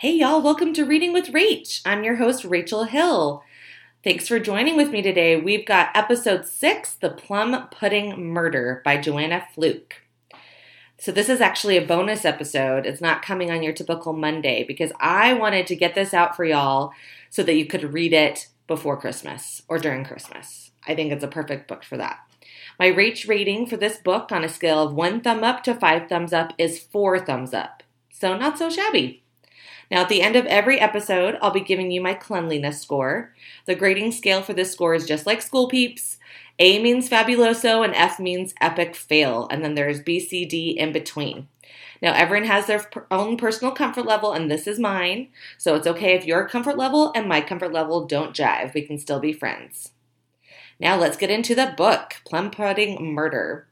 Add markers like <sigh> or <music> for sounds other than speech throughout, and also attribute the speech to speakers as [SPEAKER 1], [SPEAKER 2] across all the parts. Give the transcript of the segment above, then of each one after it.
[SPEAKER 1] Hey, y'all, welcome to Reading with Rach. I'm your host, Rachel Hill. Thanks for joining with me today. We've got episode six The Plum Pudding Murder by Joanna Fluke. So, this is actually a bonus episode. It's not coming on your typical Monday because I wanted to get this out for y'all so that you could read it before Christmas or during Christmas. I think it's a perfect book for that. My Rach rating for this book on a scale of one thumb up to five thumbs up is four thumbs up. So, not so shabby. Now, at the end of every episode, I'll be giving you my cleanliness score. The grading scale for this score is just like school peeps. A means fabuloso and F means epic fail, and then there's B, C, D in between. Now, everyone has their own personal comfort level, and this is mine. So it's okay if your comfort level and my comfort level don't jive. We can still be friends. Now, let's get into the book Plum Pudding Murder.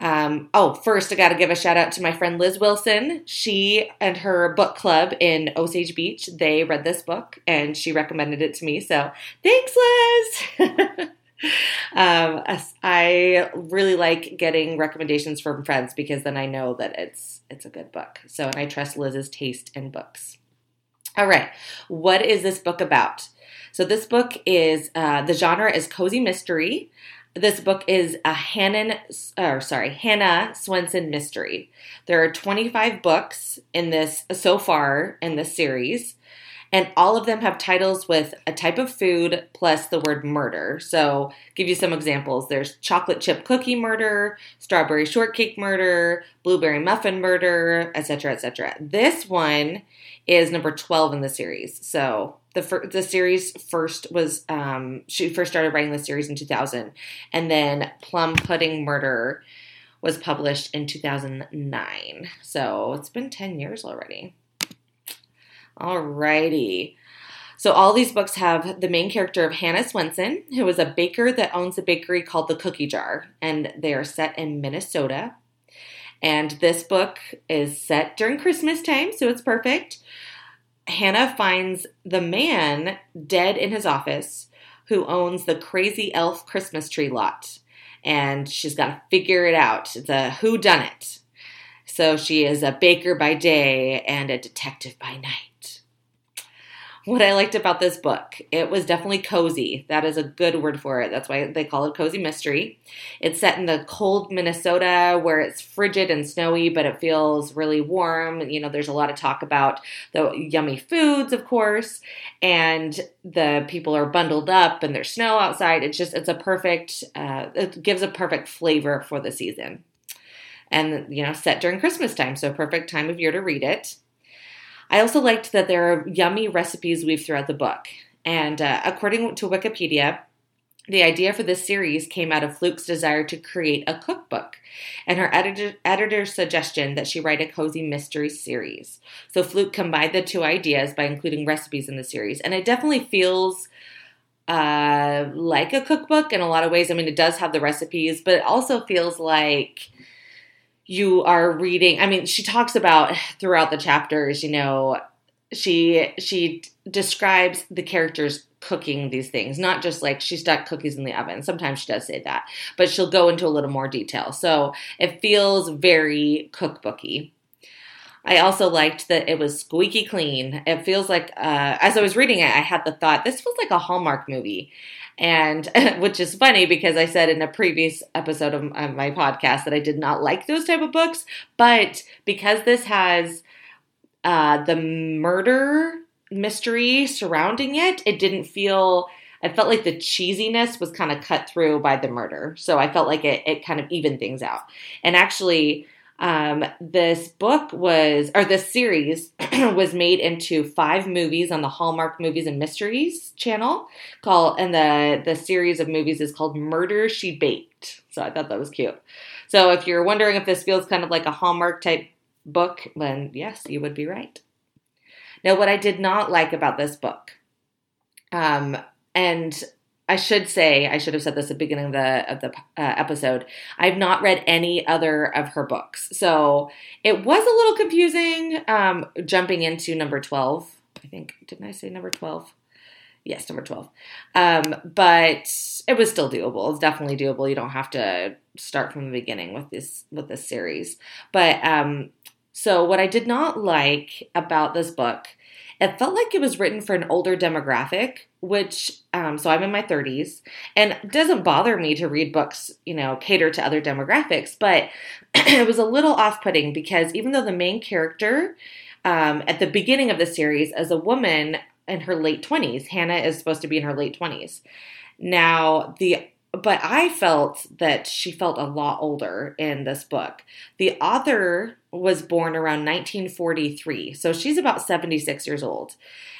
[SPEAKER 1] Um, oh, first, I got to give a shout out to my friend Liz Wilson. She and her book club in Osage Beach, they read this book and she recommended it to me. So thanks, Liz. <laughs> um, I really like getting recommendations from friends because then I know that it's it's a good book. So, and I trust Liz's taste in books. All right, what is this book about? So, this book is uh, the genre is cozy mystery. This book is a Hannah, or sorry, Hannah Swensen mystery. There are 25 books in this so far in this series, and all of them have titles with a type of food plus the word murder. So, give you some examples. There's chocolate chip cookie murder, strawberry shortcake murder, blueberry muffin murder, etc., etc. This one is number 12 in the series. So, the fir- the series first was um, she first started writing the series in 2000, and then Plum Pudding Murder was published in 2009. So it's been 10 years already. Alrighty. So all these books have the main character of Hannah Swensen, who is a baker that owns a bakery called the Cookie Jar, and they are set in Minnesota. And this book is set during Christmas time, so it's perfect. Hannah finds the man dead in his office who owns the crazy elf Christmas tree lot. And she's got to figure it out. It's a who done it. So she is a baker by day and a detective by night what I liked about this book. It was definitely cozy. That is a good word for it. That's why they call it cozy mystery. It's set in the cold Minnesota where it's frigid and snowy, but it feels really warm. You know, there's a lot of talk about the yummy foods, of course, and the people are bundled up and there's snow outside. It's just, it's a perfect, uh, it gives a perfect flavor for the season. And, you know, set during Christmas time, so perfect time of year to read it. I also liked that there are yummy recipes weaved throughout the book. And uh, according to Wikipedia, the idea for this series came out of Fluke's desire to create a cookbook and her editor, editor's suggestion that she write a cozy mystery series. So Fluke combined the two ideas by including recipes in the series. And it definitely feels uh, like a cookbook in a lot of ways. I mean, it does have the recipes, but it also feels like you are reading i mean she talks about throughout the chapters you know she she describes the characters cooking these things not just like she stuck cookies in the oven. Sometimes she does say that but she'll go into a little more detail. So it feels very cookbooky I also liked that it was squeaky clean. It feels like, uh, as I was reading it, I had the thought this feels like a Hallmark movie and <laughs> which is funny because I said in a previous episode of my podcast that I did not like those type of books, but because this has uh, the murder mystery surrounding it, it didn't feel. I felt like the cheesiness was kind of cut through by the murder, so I felt like it, it kind of evened things out. And actually, um, this book was, or this series <clears throat> was made into five movies on the Hallmark Movies and Mysteries channel. Called, and the the series of movies is called Murder She Baked. So I thought that was cute. So if you're wondering if this feels kind of like a Hallmark type book, then yes, you would be right. Now, what I did not like about this book, um, and I should say, I should have said this at the beginning of the of the uh, episode. I've not read any other of her books, so it was a little confusing um, jumping into number twelve. I think didn't I say number twelve? Yes, number twelve. Um, but it was still doable. It's definitely doable. You don't have to start from the beginning with this with this series. But um, So, what I did not like about this book, it felt like it was written for an older demographic, which, um, so I'm in my 30s, and doesn't bother me to read books, you know, cater to other demographics, but <clears throat> it was a little off putting because even though the main character um, at the beginning of the series as a woman in her late 20s, Hannah is supposed to be in her late 20s. Now, the but I felt that she felt a lot older in this book. The author was born around 1943, so she's about 76 years old.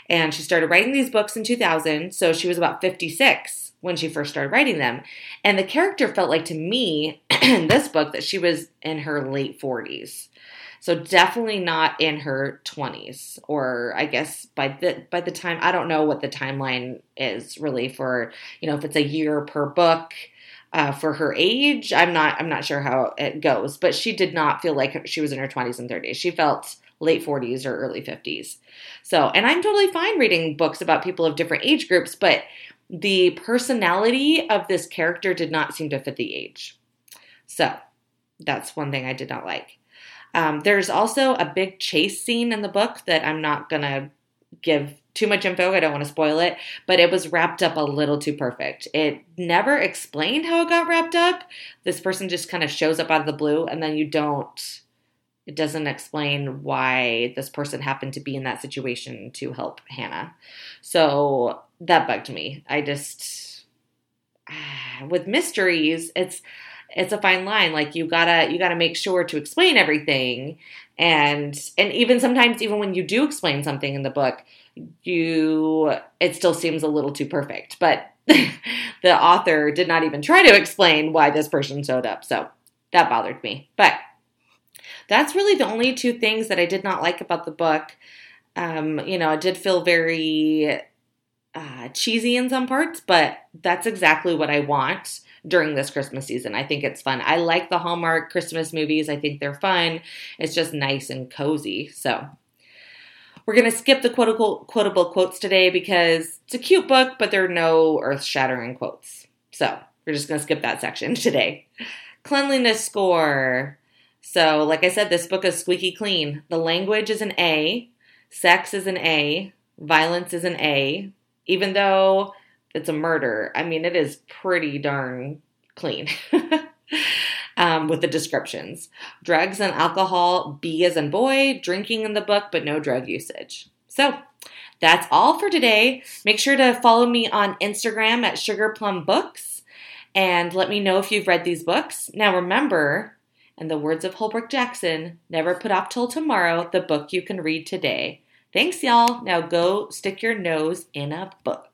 [SPEAKER 1] And she started writing these books in 2000, so she was about 56 when she first started writing them. And the character felt like to me in <clears throat> this book that she was in her late 40s. So definitely not in her 20s or I guess by the by the time I don't know what the timeline is really for, you know, if it's a year per book. Uh, for her age, I'm not I'm not sure how it goes, but she did not feel like she was in her 20s and 30s. She felt late 40s or early 50s. So, and I'm totally fine reading books about people of different age groups, but the personality of this character did not seem to fit the age. So, that's one thing I did not like. Um, there's also a big chase scene in the book that I'm not going to give too much info. I don't want to spoil it, but it was wrapped up a little too perfect. It never explained how it got wrapped up. This person just kind of shows up out of the blue, and then you don't, it doesn't explain why this person happened to be in that situation to help Hannah. So that bugged me. I just, <sighs> with mysteries, it's, it's a fine line. Like you gotta you gotta make sure to explain everything. And and even sometimes even when you do explain something in the book you it still seems a little too perfect. But <laughs> the author did not even try to explain why this person showed up. So that bothered me. But that's really the only two things that i did not like about the book. Um, you know it did feel very uh, cheesy in some parts but that's exactly what i want during this Christmas season. I think it's fun. I like the Hallmark Christmas movies. I think they're fun. It's just nice and cozy. So we're going to skip the quotable, quotable quotes today because it's a cute book, but there are no earth shattering quotes. So we're just going to skip that section <laughs> today. Cleanliness score. So, like I said, this book is squeaky clean. The language is an A, sex is an A, violence is an A, even though it's a murder. I mean, it is pretty darn clean. <laughs> um, with the descriptions. Drugs and alcohol, B as in boy, drinking in the book, but no drug usage. So that's all for today. Make sure to follow me on Instagram at Sugar Plum Books and let me know if you've read these books. Now remember, in the words of Holbrook Jackson, never put off till tomorrow the book you can read today. Thanks, y'all. Now go stick your nose in a book.